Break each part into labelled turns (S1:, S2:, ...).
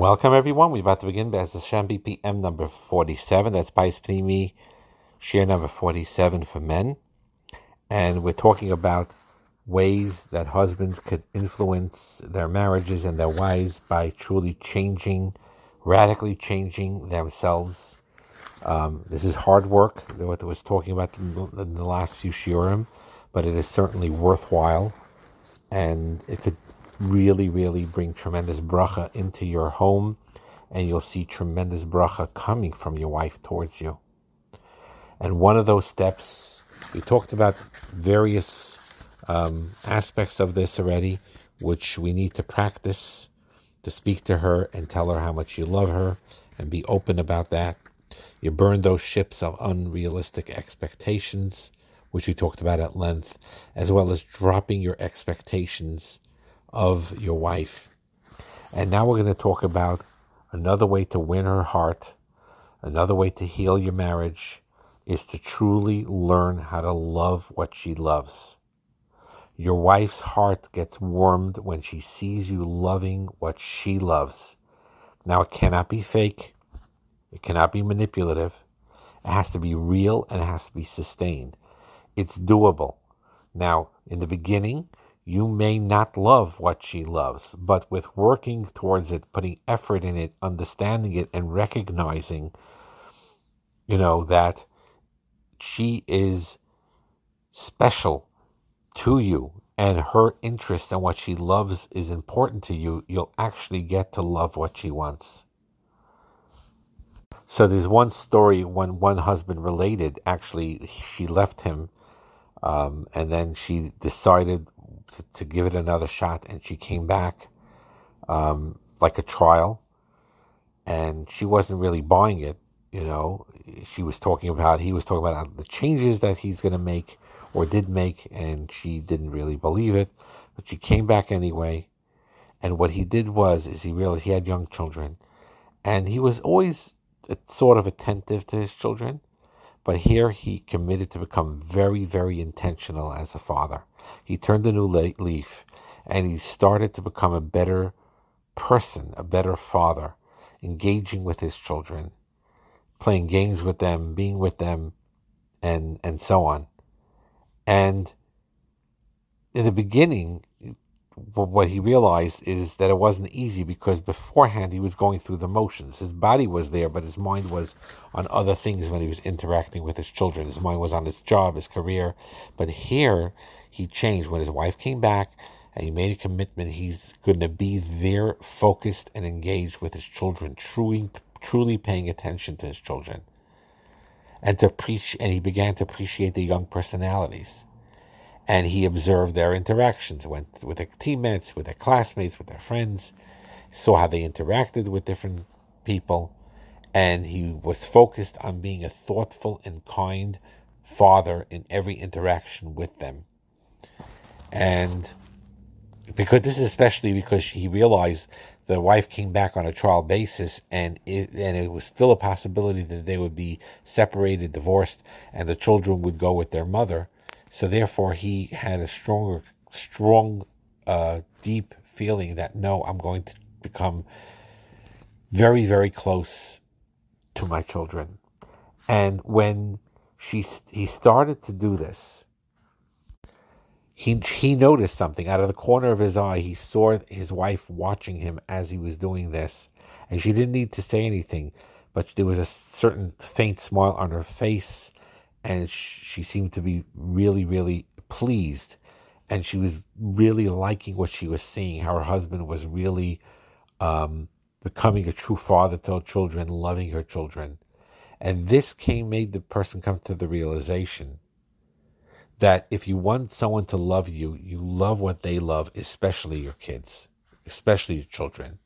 S1: Welcome, everyone. We're about to begin Bez Hashem BPM number 47. That's Bayis Pnimi, shiur number 47 for men. And we're talking about ways that husbands could influence their marriages and their wives by truly changing, radically changing themselves. Um, this is hard work, what I was talking about in the last few shiurim, but it is certainly worthwhile. And it could really, really bring tremendous bracha into your home, and you'll see tremendous bracha coming from your wife towards you. And one of those steps, we talked about various um, aspects of this already, which we need to practice to speak to her and tell her how much you love her and be open about that. You burn those ships of unrealistic expectations, which we talked about at length, as well as dropping your expectations of your wife. And now we're going to talk about another way to win her heart, another way to heal your marriage is to truly learn how to love what she loves. Your wife's heart gets warmed when she sees you loving what she loves. Now, it cannot be fake, it cannot be manipulative. It has to be real and it has to be sustained. It's doable. Now, in the beginning, you may not love what she loves, but with working towards it, putting effort in it, understanding it, and recognizing, you know, that she is special to you and her interest in what she loves is important to you, you'll actually get to love what she wants. So there's one story when one husband related, actually, she left him um, and then she decided to, to, give it another shot, and she came back um, like a trial, and she wasn't really buying it. You know, she was talking about he was talking about the changes that he's going to make or did make, and she didn't really believe it, but she came back anyway. And what he did was, is he realized he had young children, and he was always sort of attentive to his children but here he committed to become very, very intentional as a father. He turned a new leaf and he started to become a better person, a better father, engaging with his children, playing games with them, being with them, and, and so on. And in the beginning, what he realized is that it wasn't easy because beforehand he was going through the motions. His body was there, but his mind was on other things when he was interacting with his children. His mind was on his job, his career. But here he changed. When his wife came back and he made a commitment, he's going to be there, focused and engaged with his children, truly, truly paying attention to his children. And to preach and he began to appreciate the young personalities and he observed their interactions, went with their teammates, with their classmates, with their friends, saw how they interacted with different people, and he was focused on being a thoughtful and kind father in every interaction with them. And because this is especially because he realized the wife came back on a trial basis and it, and it was still a possibility that they would be separated, divorced, and the children would go with their mother so therefore, he had a stronger, strong, uh, deep feeling that no, I'm going to become very, very close to my children. And when she he started to do this, he he noticed something out of the corner of his eye. He saw his wife watching him as he was doing this, and she didn't need to say anything, but there was a certain faint smile on her face and she seemed to be really, really pleased. And she was really liking what she was seeing, how her husband was really um, becoming a true father to her children, loving her children. And this came, made the person come to the realization that if you want someone to love you, you love what they love, especially your kids, especially your children.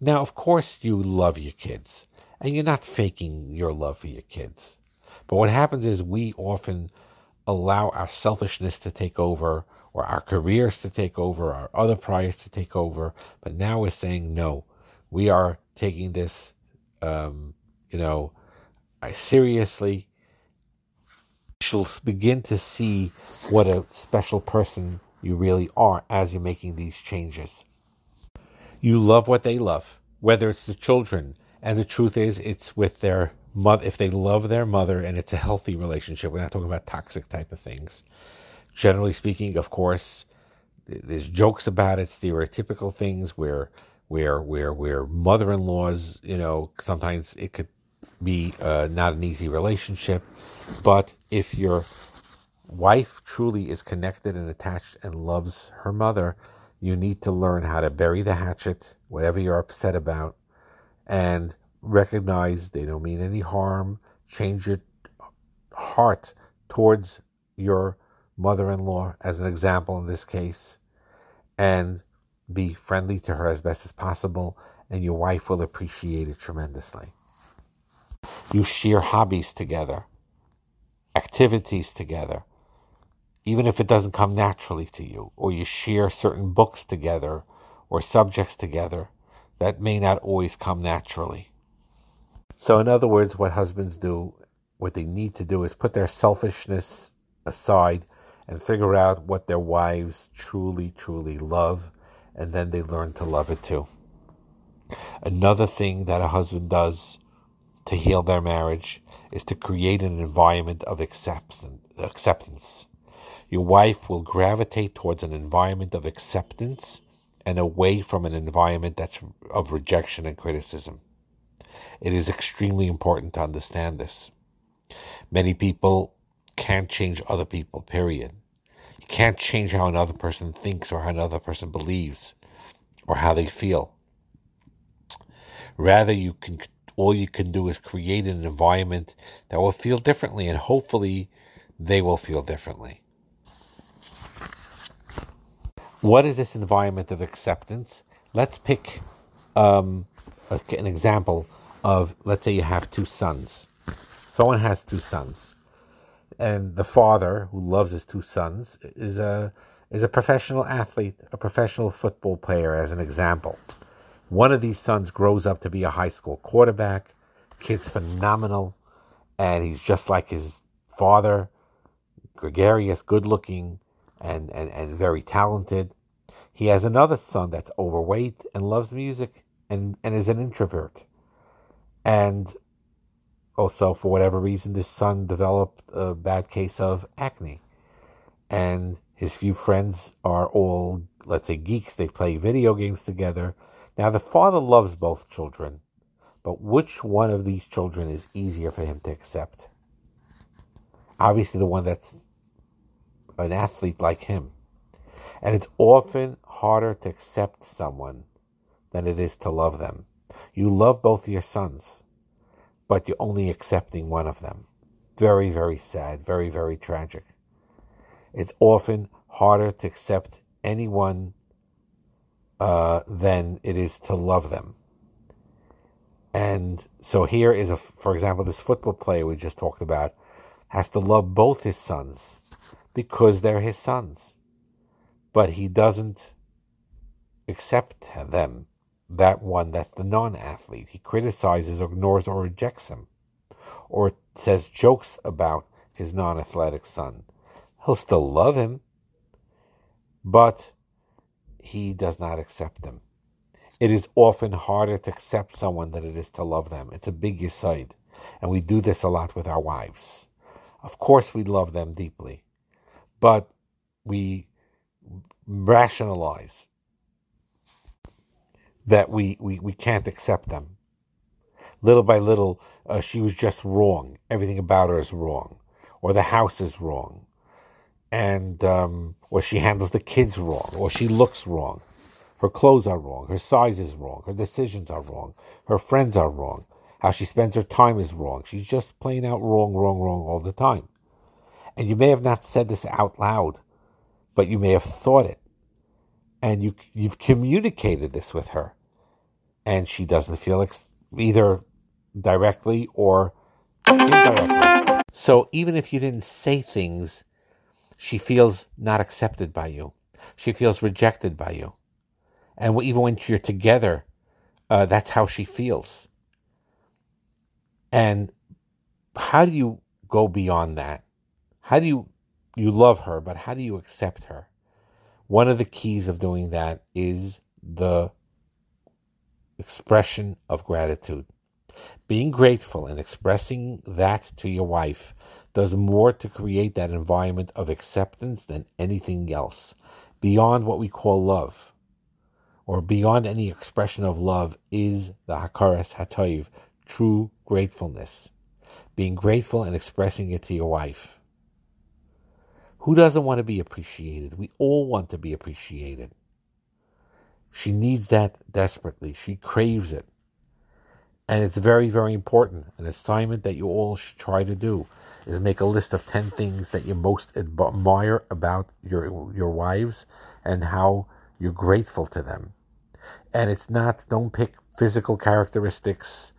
S1: Now, of course, you love your kids, and you're not faking your love for your kids. But what happens is we often allow our selfishness to take over or our careers to take over, our other priors to take over. But now we're saying no. We are taking this, um, you know, seriously. You'll begin to see what a special person you really are as you're making these changes. You love what they love. whether it's the children. And the truth is, it's with their mother, if they love their mother and it's a healthy relationship. We're not talking about toxic type of things. Generally speaking, of course, there's jokes about it, stereotypical things where where where where mother-in-laws, you know, sometimes it could be uh, not an easy relationship, but if your wife truly is connected and attached and loves her mother, you need to learn how to bury the hatchet, whatever you're upset about, and recognize they don't mean any harm. Change your heart towards your mother in law, as an example in this case, and be friendly to her as best as possible, and your wife will appreciate it tremendously. You share hobbies together, activities together, even if it doesn't come naturally to you, or you share certain books together or subjects together that may not always come naturally. So, in other words, what husbands do, what they need to do is put their selfishness aside and figure out what their wives truly, truly love, and then they learn to love it too. Another thing that a husband does to heal their marriage is to create an environment of acceptance. Your wife will gravitate towards an environment of acceptance and away from an environment that's of rejection and criticism. It is extremely important to understand this. Many people can't change other people, period. You can't change how another person thinks or how another person believes or how they feel. Rather, you can all you can do is create an environment that will feel differently and hopefully they will feel differently. What is this environment of acceptance? Let's pick um, an example of, let's say you have two sons. Someone has two sons, and the father, who loves his two sons, is a is a professional athlete, a professional football player, as an example. One of these sons grows up to be a high school quarterback. Kid's phenomenal, and he's just like his father, gregarious, good looking, and, and, and very talented. He has another son that's overweight and loves music and, and is an introvert. And also, for whatever reason, this son developed a bad case of acne. And his few friends are all, let's say, geeks. They play video games together. Now, the father loves both children, but which one of these children is easier for him to accept? Obviously, the one that's an athlete like him. And it's often harder to accept someone than it is to love them. You love both your sons, but you're only accepting one of them. Very, very sad, very, very tragic. It's often harder to accept anyone uh, than it is to love them. And so here is a, for example, this football player we just talked about has to love both his sons because they're his sons. But he doesn't accept them, that one that's the non athlete. He criticizes, ignores, or rejects him, or says jokes about his non athletic son. He'll still love him, but he does not accept them. It is often harder to accept someone than it is to love them. It's a big aside. And we do this a lot with our wives. Of course, we love them deeply but we rationalize that we, we, we can't accept them. Little by little, uh, she was just wrong. Everything about her is wrong, or the house is wrong, and um, or she handles the kids wrong, or she looks wrong. Her clothes are wrong. Her size is wrong. Her decisions are wrong. Her friends are wrong. How she spends her time is wrong. She's just plain out wrong, wrong, wrong all the time. And you may have not said this out loud, but you may have thought it. And you, you've communicated this with her. And she doesn't feel ex- either directly or indirectly. So even if you didn't say things, she feels not accepted by you. She feels rejected by you. And even when you're together, uh, that's how she feels. And how do you go beyond that? How do you you love her, but how do you accept her? One of the keys of doing that is the expression of gratitude. Being grateful and expressing that to your wife does more to create that environment of acceptance than anything else, beyond what we call love, or beyond any expression of love, is the Hakaras Hatayv, true gratefulness. Being grateful and expressing it to your wife. Who doesn't want to be appreciated? We all want to be appreciated. She needs that desperately. She craves it. And it's very, very important. An assignment that you all should try to do is make a list of 10 things that you most admire about your, your wives and how you're grateful to them. And it's not, don't pick physical characteristics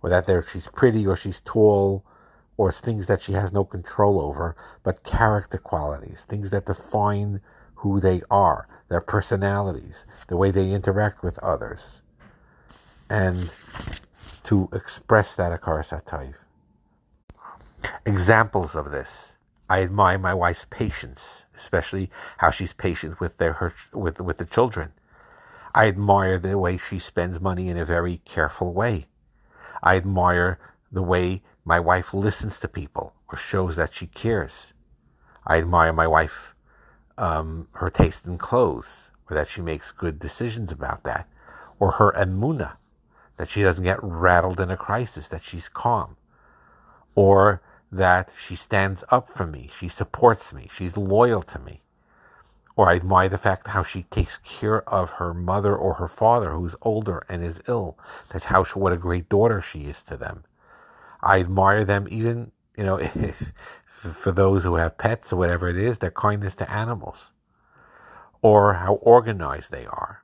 S1: or that she's pretty or she's tall or things that she has no control over, but character qualities, things that define who they are, their personalities, the way they interact with others. And to express that Hakaras Hatayv. Examples of this. I admire my wife's patience, especially how she's patient with their her, with with the children. I admire the way she spends money in a very careful way. I admire the way my wife listens to people or shows that she cares. I admire my wife, um, her taste in clothes, or that she makes good decisions about that, or her emuna, that she doesn't get rattled in a crisis, that she's calm, or that she stands up for me, she supports me, she's loyal to me. Or I admire the fact how she takes care of her mother or her father who's older and is ill. That's how she, what a great daughter she is to them. I admire them even, you know, if, for those who have pets or whatever it is, their kindness to animals. Or how organized they are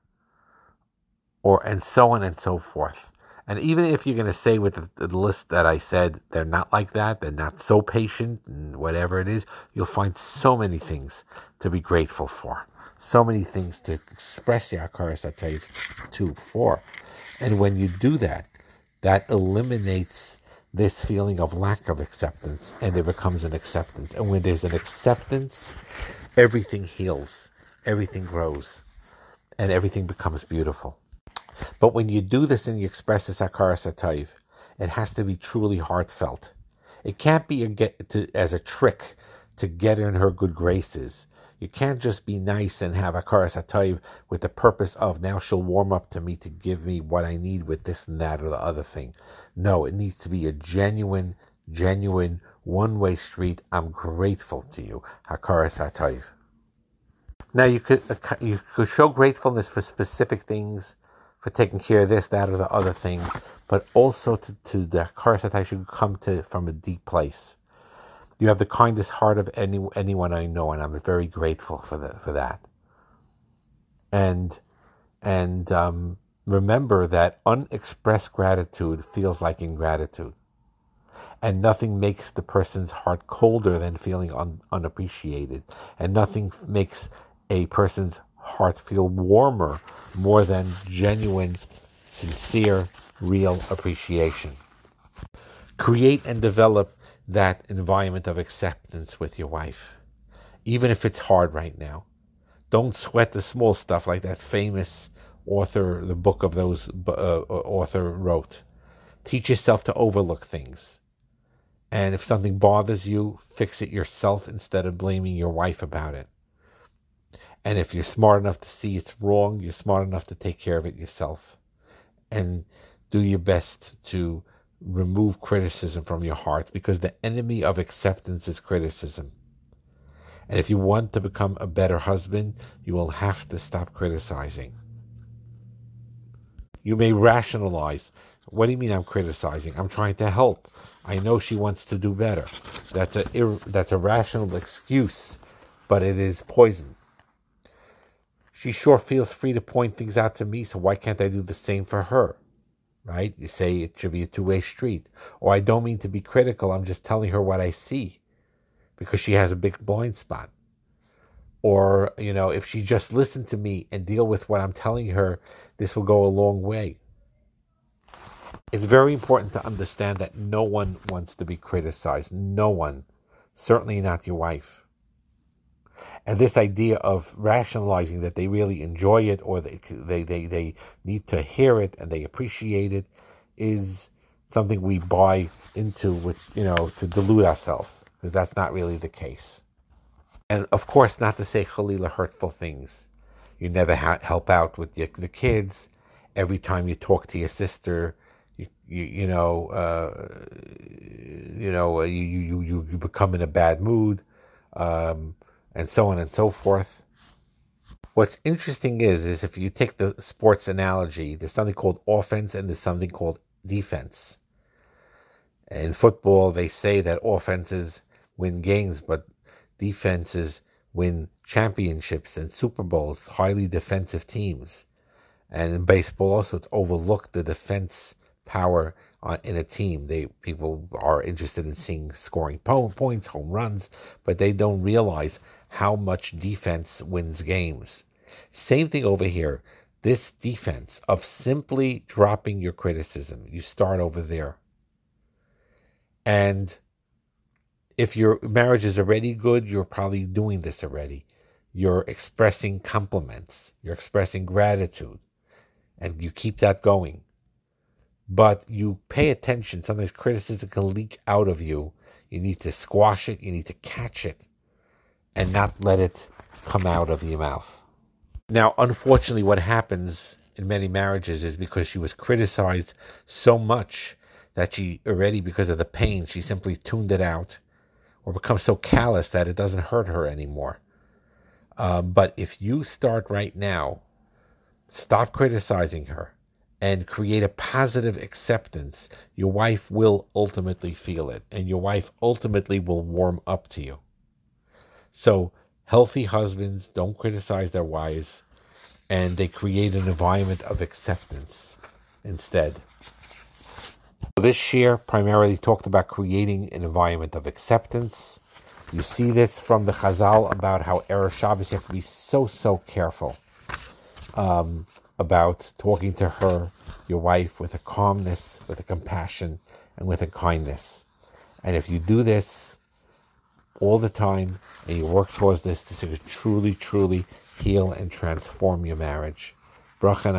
S1: or and so on and so forth. And even if you're going to say with the, the, list that I said, they're not like that, they're not so patient, and whatever it is, you'll find so many things to be grateful for. So many things to express the Hatayv to for. And when you do that, that eliminates this feeling of lack of acceptance and there becomes an acceptance. And when there's an acceptance, everything heals, everything grows, and everything becomes beautiful. But when you do this and you express this Hakaras Hatayv, it has to be truly heartfelt. It can't be a get to, as a trick to get in her good graces. You can't just be nice and have Hakaras Hatayv with the purpose of now she'll warm up to me to give me what I need with this and that or the other thing. No, it needs to be a genuine, genuine one way street. I'm grateful to you, Hakaras Hatayv. Now you could uh, you could show gratefulness for specific things for taking care of this, that, or the other thing, but also to, to the Hatayv should come to from a deep place. You have the kindest heart of any anyone I know, and I'm very grateful for the, for that. And and um, remember that unexpressed gratitude feels like ingratitude, and nothing makes the person's heart colder than feeling un, unappreciated, and nothing makes a person's heart feel warmer more than genuine, sincere, real appreciation. Create and develop that environment of acceptance with your wife, even if it's hard right now. Don't sweat the small stuff like that famous author, the book of those uh, author wrote. Teach yourself to overlook things. And if something bothers you, fix it yourself instead of blaming your wife about it. And if you're smart enough to see it's wrong, you're smart enough to take care of it yourself. And do your best to remove criticism from your heart because the enemy of acceptance is criticism. And if you want to become a better husband, you will have to stop criticizing. You may rationalize. What do you mean I'm criticizing? I'm trying to help. I know she wants to do better. That's a that's a rational excuse, but it is poison. She sure feels free to point things out to me, so why can't I do the same for her? Right? You say it should be a two way street. Or I don't mean to be critical, I'm just telling her what I see because she has a big blind spot. Or, you know, if she just listened to me and deal with what I'm telling her, this will go a long way. It's very important to understand that no one wants to be criticized. No one. Certainly not your wife. And this idea of rationalizing that they really enjoy it or they, they, they, they need to hear it and they appreciate it is something we buy into with, you know, to delude ourselves because that's not really the case. And of course, not to say Khalila hurtful things. You never ha- help out with the, the kids. Every time you talk to your sister, you, you, you know, uh, you know, you, you, you, become in a bad mood, um, and so on and so forth. What's interesting is, is if you take the sports analogy, there's something called offense and there's something called defense. In football, they say that offenses win games, but defenses win championships and Super Bowls, highly defensive teams. And in baseball, also, it's overlooked the defense power uh, in a team. They people are interested in seeing scoring points, home runs, but they don't realize how much defense wins games. Same thing over here. This defense of simply dropping your criticism. You start over there. And if your marriage is already good, you're probably doing this already. You're expressing compliments, you're expressing gratitude, and you keep that going. But you pay attention. Sometimes criticism can leak out of you. You need to squash it, you need to catch it, and not let it come out of your mouth. Now, unfortunately, what happens in many marriages is because she was criticized so much that she already, because of the pain, she simply tuned it out or become so callous that it doesn't hurt her anymore. Uh, but if you start right now, stop criticizing her and create a positive acceptance, your wife will ultimately feel it, and your wife ultimately will warm up to you. So, healthy husbands don't criticize their wives, and they create an environment of acceptance instead. This year primarily talked about creating an environment of acceptance. You see this from the Chazal about how Erev Shabbos you have to be so so careful um, about talking to her, your wife, with a calmness, with a compassion, and with a kindness. And if you do this all the time and you work towards this, this will truly, truly heal and transform your marriage. Bracha and